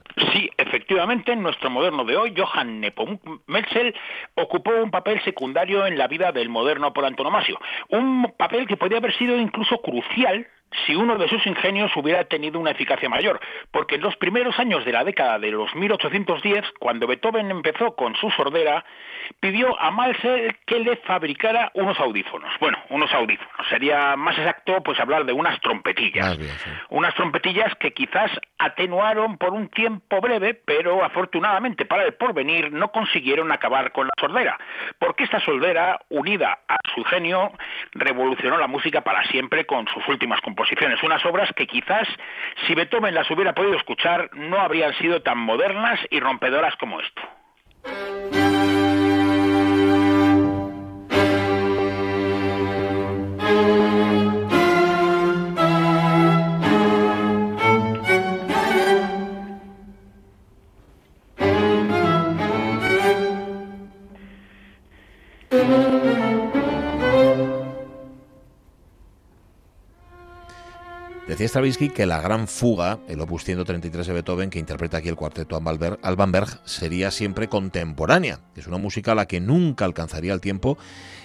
Efectivamente, en nuestro moderno de hoy, Johann Nepomuk Melsel ocupó un papel secundario en la vida del moderno por antonomasio. Un papel que podría haber sido incluso crucial si uno de sus ingenios hubiera tenido una eficacia mayor, porque en los primeros años de la década de los 1810, cuando Beethoven empezó con su sordera, pidió a Melsel que le fabricara unos audífonos. Bueno, unos audífonos. Sería más exacto pues hablar de unas trompetillas. Más bien, sí. Unas trompetillas que quizás atenuaron por un tiempo breve, pero afortunadamente para el porvenir no consiguieron acabar con la sordera, porque esta sordera, unida a su genio, revolucionó la música para siempre con sus últimas composiciones, unas obras que quizás si Beethoven las hubiera podido escuchar no habrían sido tan modernas y rompedoras como esto. Decía Stravinsky que la gran fuga, el opus 133 de Beethoven, que interpreta aquí el cuarteto Alban Berg- sería siempre contemporánea, es una música a la que nunca alcanzaría el tiempo.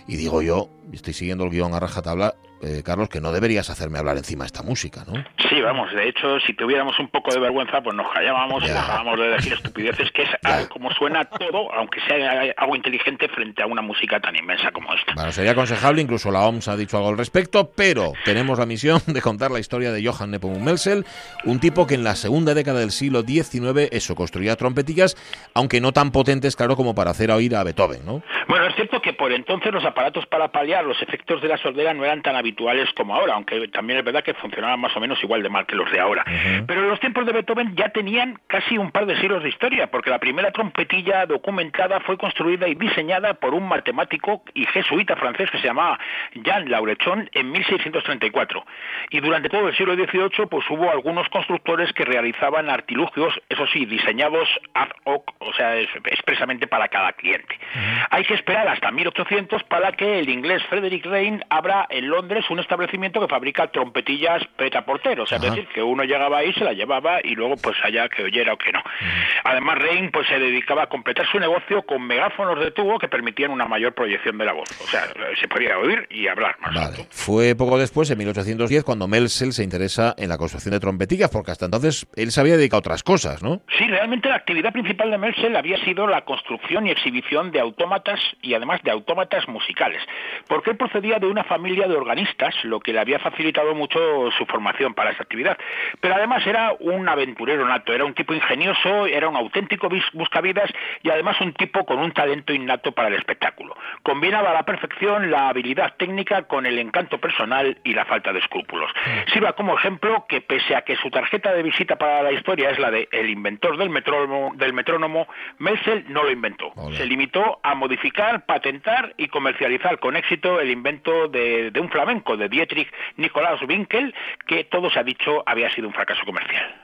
Y digo yo, estoy siguiendo el guion a rajatabla, eh, Carlos, que no deberías hacerme hablar encima de esta música, ¿no? Sí, vamos, de hecho, si tuviéramos un poco de vergüenza, pues nos callábamos y Ya. dejábamos de decir estupideces, que es como suena todo, aunque sea algo inteligente frente a una música tan inmensa como esta. Bueno, sería aconsejable, incluso la OMS ha dicho algo al respecto, pero tenemos la misión de contar la historia de Johann Nepomuk Melsel, un tipo que en la segunda década del siglo XIX, eso, construía trompetillas, aunque no tan potentes, claro, como para hacer oír a Beethoven, ¿no? Bueno, es cierto que por entonces los aparatos para paliar los efectos de la sordera no eran tan habituales como ahora, aunque también es verdad que funcionaban más o menos igual de mal que los de ahora. Pero en los tiempos de Beethoven ya tenían casi un par de siglos de historia, porque la primera trompetilla documentada fue construida y diseñada por un matemático y jesuita francés que se llamaba Jean Laurechon en 1634. Y durante todo el siglo XVIII pues hubo algunos constructores que realizaban artilugios, eso sí, diseñados ad hoc, o sea, es- expresamente para cada cliente. Hay que esperar hasta 1800 para que el inglés Frederick Rain abra en Londres un establecimiento que fabrica trompetillas peta portero, o sea, es decir, que uno llegaba ahí, se la llevaba y luego pues allá que oyera o que no. Además, Rain pues se dedicaba a completar su negocio con megáfonos de tubo que permitían una mayor proyección de la voz, o sea, se podía oír y hablar más Vale. Fue poco después, en 1810, cuando Melsel se interesa en la construcción de trompetillas, porque hasta entonces él se había dedicado a otras cosas, ¿no? Sí, realmente la actividad principal de Melsel había sido la construcción y exhibición de autómatas y además de autómatas musicales, porque él procedía de una familia de organistas, lo que le había facilitado mucho su formación para esta actividad. Pero además era un aventurero nato, era un tipo ingenioso, era un auténtico buscavidas y además un tipo con un talento innato para el espectáculo. Combinaba a la perfección la habilidad técnica con el encanto personal y la falta de escrúpulos. Sirva como ejemplo que pese a que su tarjeta de visita para la historia es la de el inventor del metrónomo, del metrónomo Melsel no lo inventó. Se limitó a modificar, patentar y comercializar con éxito el invento de, de un flamenco, de Dietrich Nikolaus Winkel, que todo se ha dicho había sido un fracaso comercial.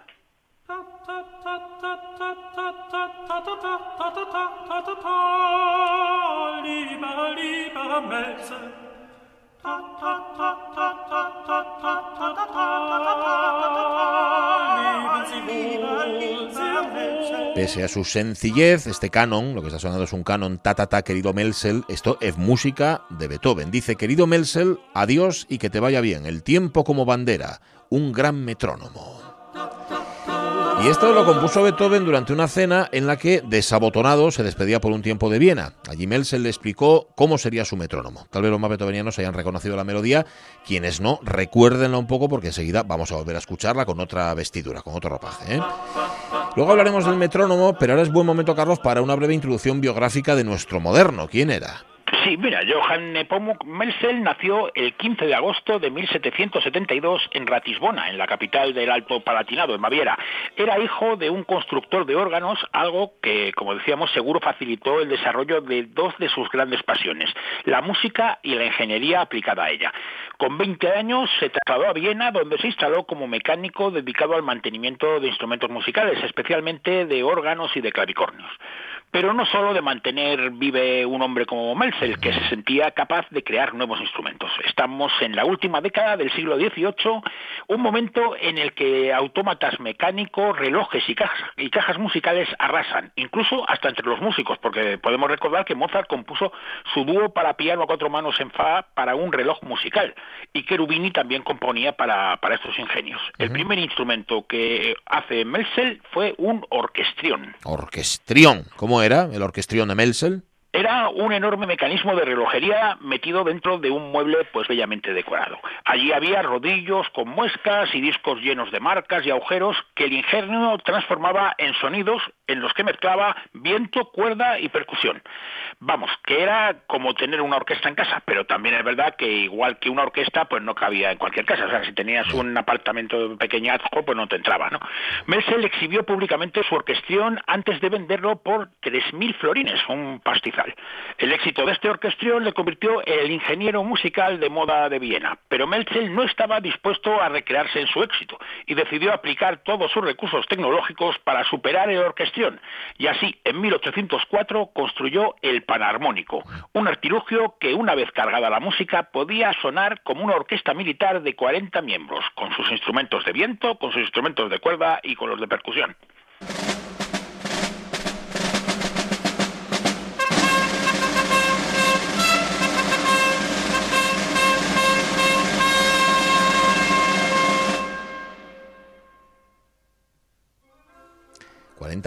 Pese a su sencillez, este canon, lo que está sonando es un canon ta ta ta querido Melsel, esto es música de Beethoven. Dice, querido Melsel, adiós y que te vaya bien. El tiempo como bandera, un gran metrónomo. Y esto lo compuso Beethoven durante una cena en la que, desabotonado, se despedía por un tiempo de Viena. Allí Melsel le explicó cómo sería su metrónomo. Tal vez los más beethovenianos hayan reconocido la melodía, quienes no, recuérdenla un poco porque enseguida vamos a volver a escucharla con otra vestidura, con otro ropaje. ¿eh? Luego hablaremos del metrónomo, pero ahora es buen momento, Carlos, para una breve introducción biográfica de nuestro moderno. ¿Quién era? Sí, mira, Johann Nepomuk Melsel nació el 15 de agosto de 1772 en Ratisbona, en la capital del Alto Palatinado, en Baviera. Era hijo de un constructor de órganos, algo que, como decíamos, seguro facilitó el desarrollo de dos de sus grandes pasiones, la música y la ingeniería aplicada a ella. Con 20 años se trasladó a Viena, donde se instaló como mecánico dedicado al mantenimiento de instrumentos musicales, especialmente de órganos y de clavicornios pero no solo de mantener vive un hombre como Melsel, que se sentía capaz de crear nuevos instrumentos. Estamos en la última década del siglo XVIII, un momento en el que autómatas mecánicos, relojes y cajas, y cajas musicales arrasan, incluso hasta entre los músicos, porque podemos recordar que Mozart compuso su dúo para piano a cuatro manos en Fa para un reloj musical, y Cherubini también componía para, para estos ingenios. El primer instrumento que hace Melsel fue un orquestrión. Orquestrión, ¿cómo era el orquestrión de Melsel? Era un enorme mecanismo de relojería metido dentro de un mueble pues bellamente decorado. Allí había rodillos con muescas y discos llenos de marcas y agujeros que el ingenio transformaba en sonidos en los que mezclaba viento, cuerda y percusión. Vamos, que era como tener una orquesta en casa, pero también es verdad que igual que una orquesta pues no cabía en cualquier casa, o sea, si tenías un apartamento pequeñazco pues no te entraba, ¿no? Melsel exhibió públicamente su orquestrión antes de venderlo por 3.000 florines, un pastizal. El éxito de este orquestrión le convirtió en el ingeniero musical de moda de Viena, pero Melsel no estaba dispuesto a recrearse en su éxito y decidió aplicar todos sus recursos tecnológicos para superar el orquestrión y así en 1804 construyó el panarmónico, un artilugio que una vez cargada la música podía sonar como una orquesta militar de 40 miembros, con sus instrumentos de viento, con sus instrumentos de cuerda y con los de percusión.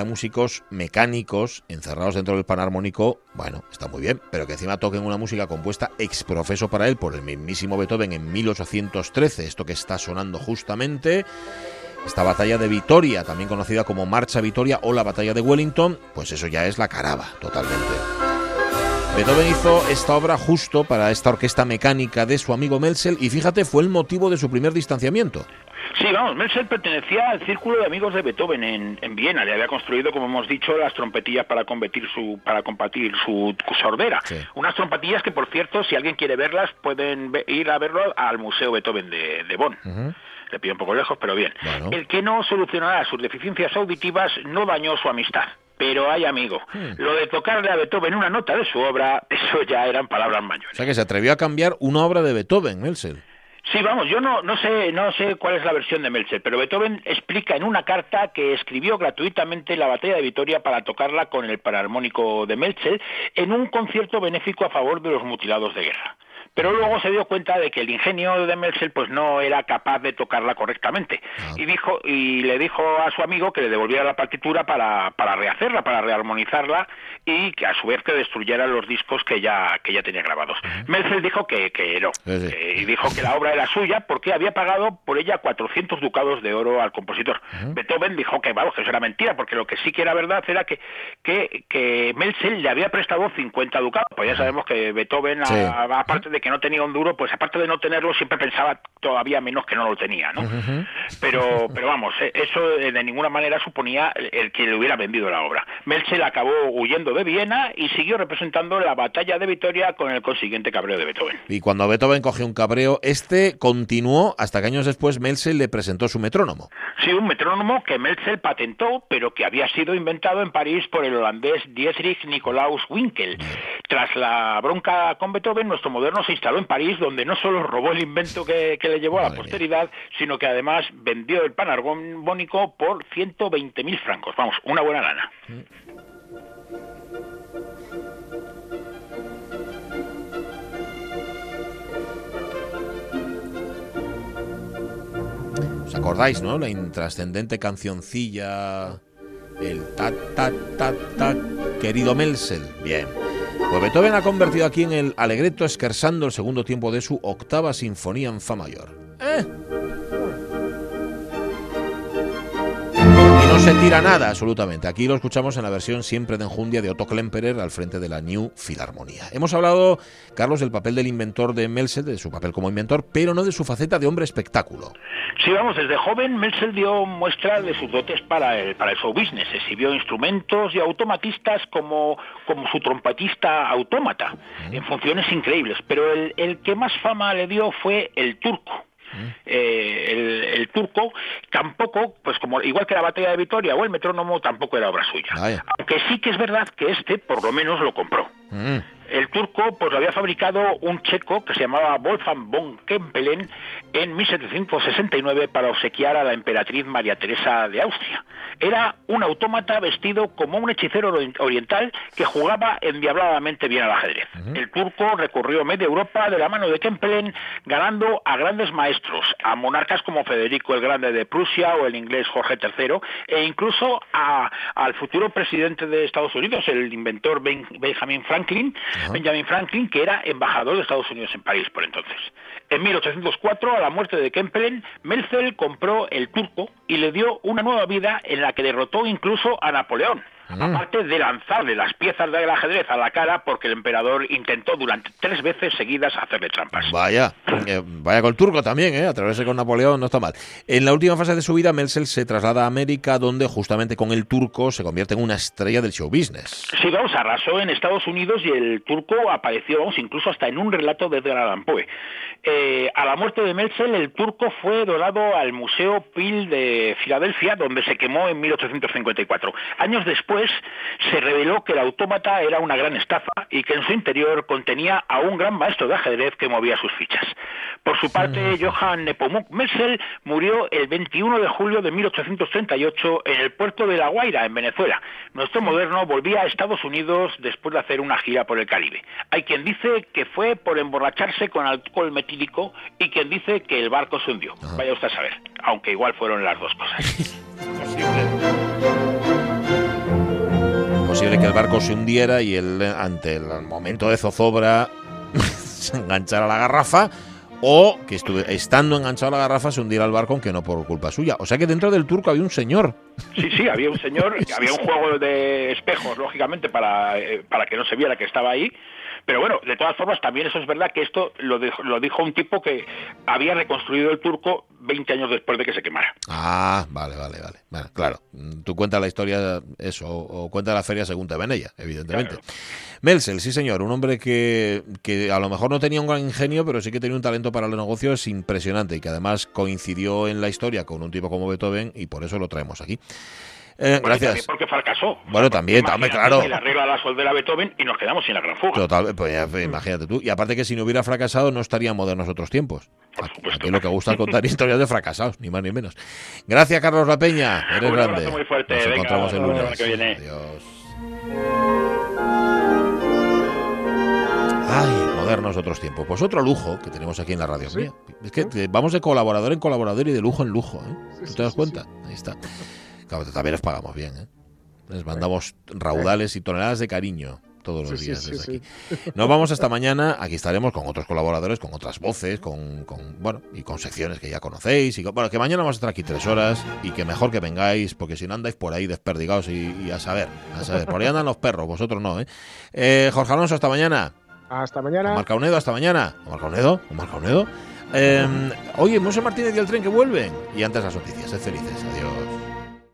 Músicos mecánicos encerrados dentro del panarmónico, bueno, está muy bien, pero que encima toquen una música compuesta ex profeso para él por el mismísimo Beethoven en 1813, esto que está sonando justamente, esta batalla de Vitoria, también conocida como Marcha Vitoria o la batalla de Wellington, pues eso ya es la caraba, totalmente. Beethoven hizo esta obra justo para esta orquesta mecánica de su amigo Melsel y fíjate, fue el motivo de su primer distanciamiento. Sí, vamos, Melsel pertenecía al círculo de amigos de Beethoven en, en, Viena. Le había construido, como hemos dicho, las trompetillas para combatir su, para combatir su sordera. Sí. Unas trompetillas que, por cierto, si alguien quiere verlas, pueden ir a verlo al Museo Beethoven de, de Bonn. Uh -huh. Le pido un poco lejos, pero bien. Bueno. El que no solucionara sus deficiencias auditivas no dañó su amistad. Pero hay amigo, hmm. lo de tocarle a Beethoven una nota de su obra, eso ya eran palabras mayores. O sea que se atrevió a cambiar una obra de Beethoven, Melsel. Sí, vamos, yo no, no sé no sé cuál es la versión de Meltzer, pero Beethoven explica en una carta que escribió gratuitamente la batalla de Vitoria para tocarla con el panarmónico de Meltzer en un concierto benéfico a favor de los mutilados de guerra. Pero luego se dio cuenta de que el ingenio de Meltzer pues no era capaz de tocarla correctamente Ah. y dijo y le dijo a su amigo que le devolviera la partitura para, para rehacerla, para rearmonizarla y que a su vez que destruyera los discos que ya que ya tenía grabados. Meltzer dijo que, que no Sí, sí. eh, y dijo que la obra era suya porque había pagado por ella 400 ducados de oro al compositor. Beethoven dijo que vamos que eso era mentira porque lo que sí que era verdad era que que, que le había prestado 50 ducados. Pues ya sabemos que Beethoven Sí. aparte de que que no tenía un duro, pues aparte de no tenerlo, siempre pensaba todavía menos que no lo tenía, ¿no? Pero, pero vamos, eh, eso eh, de ninguna manera suponía el- que le hubiera vendido la obra. Melchel acabó huyendo de Viena y siguió representando la batalla de Vitoria con el consiguiente cabreo de Beethoven. Y cuando Beethoven cogió un cabreo, este continuó hasta que años después Melzel le presentó su metrónomo. Sí, un metrónomo que Melchel patentó, pero que había sido inventado en París por el holandés Dietrich Nicolaus Winkel. Tras la bronca con Beethoven, nuestro moderno se instaló en París, donde no solo robó el invento que, que le llevó a la mía. posteridad, sino que además vendió el panargónico por 120.000 francos. Vamos, una buena lana. ¿Os acordáis, no? La intrascendente cancioncilla. El ta ta ta ta querido Melzel. Bien. Pues Beethoven ha convertido aquí en el Alegretto esquersando el segundo tiempo de su octava sinfonía en Fa mayor. ¿Eh? Se tira nada, absolutamente. Aquí lo escuchamos en la versión siempre de enjundia de Otto Klemperer al frente de la New Filarmonía. Hemos hablado, Carlos, del papel del inventor de Melzel, de su papel como inventor, pero no de su faceta de hombre espectáculo. Sí, vamos, desde joven Melchel dio muestra de sus dotes para el, para el show business. Exhibió instrumentos y automatistas como, como su trompetista autómata, en funciones increíbles. Pero el, el que más fama le dio fue el turco. Eh, el, el turco tampoco, pues como igual que la batalla de Vitoria o el metrónomo, tampoco era obra suya. Vaya. Aunque sí que es verdad que este por lo menos lo compró. Mm. El turco pues lo había fabricado un checo que se llamaba Wolfgang von Kempelen en 1769 para obsequiar a la emperatriz María Teresa de Austria. Era un autómata vestido como un hechicero ori- oriental que jugaba endiabladamente bien al ajedrez. El turco recorrió media Europa de la mano de Kempelen, ganando a grandes maestros, a monarcas como Federico el Grande de Prusia o el inglés Jorge III, e incluso a- al futuro presidente de Estados Unidos, el inventor Ben- Benjamin Franklin, Benjamin Franklin, que era embajador de Estados Unidos en París por entonces. En 1804, a la muerte de Kempelen, Melzel compró el turco y le dio una nueva vida en la que derrotó incluso a Napoleón. Aparte de lanzarle las piezas del ajedrez a la cara porque el emperador intentó durante tres veces seguidas hacerle trampas. Vaya, eh, vaya con el turco también, ¿eh? Atreverse con Napoleón no está mal. En la última fase de su vida, Melzel se traslada a América, donde justamente con el turco se convierte en una estrella del show business. Sí, vamos, arrasó en Estados Unidos y el turco apareció, vamos, incluso hasta en un relato de Edgar Allan Poe. Eh, a la muerte de Melzel, el turco fue donado al Museo Peel de Filadelfia, donde se quemó en 1854. Años después se reveló que el autómata era una gran estafa y que en su interior contenía a un gran maestro de ajedrez que movía sus fichas. Por su parte, Johann Nepomuk Melzel murió el 21 de julio de 1838 en el puerto de La Guaira, en Venezuela. Nuestro moderno volvía a Estados Unidos después de hacer una gira por el Caribe. Hay quien dice que fue por emborracharse con alcohol metílico y quien dice que el barco se hundió. Vaya usted a saber, aunque igual fueron las dos cosas. Posible que el barco se hundiera y él, ante el momento de zozobra, se enganchara a la garrafa o que estuve, estando enganchado a la garrafa se hundiera el barco, aunque no por culpa suya. O sea que dentro del turco había un señor. Sí, sí, había un señor, había un juego de espejos, lógicamente, para, eh, para que no se viera que estaba ahí. Pero bueno, de todas formas, también eso es verdad que esto lo dijo, lo dijo un tipo que había reconstruido el turco 20 años después de que se quemara. Ah, vale, vale, vale. Bueno, claro, mm, tú cuentas la historia, eso, o cuenta la feria según te ven ella, evidentemente. Claro. Melzel, sí señor, un hombre que, que a lo mejor no tenía un gran ingenio, pero sí que tenía un talento para los negocios impresionante y que además coincidió en la historia con un tipo como Beethoven y por eso lo traemos aquí. Eh, Bueno, y también gracias. porque fracasó. Bueno, también, también, claro. que Le arregla la soldera a Beethoven y nos quedamos sin la gran fuga. Total, pues ya, pues, imagínate tú. Y aparte que si no hubiera fracasado no estarían modernos otros tiempos. Por Aquí, supuesto. aquí lo que gusta es contar historias de fracasados, ni más ni menos. Gracias, Carlos La Peña. Eres Un grande. abrazo muy fuerte. Nos Venga, encontramos el lunes. que viene. Adiós. Ay, modernos otros tiempos. Pues otro lujo que tenemos aquí en la radio. Sí. Es que vamos de colaborador en colaborador y de lujo en lujo. ¿eh? ¿Tú sí, te das sí, cuenta? Ahí está. Claro, también les pagamos bien. ¿eh? Les mandamos raudales y toneladas de cariño todos los Sí, días sí, desde sí. aquí. Nos vamos hasta mañana. Aquí estaremos con otros colaboradores, con otras voces, con, con, bueno y con secciones que ya conocéis. Y con- bueno, que mañana vamos a estar aquí tres horas y que mejor que vengáis, porque si no andáis por ahí desperdigados y, y a saber, a saber. Por ahí andan los perros, vosotros no, ¿eh? Eh, Jorge Alonso, hasta mañana. Hasta mañana. Marca Unedo, hasta mañana. Marca Unedo, Marca Unedo. Eh, oye, Monse Martínez y el tren que vuelven. Y antes las noticias, sed felices. Adiós.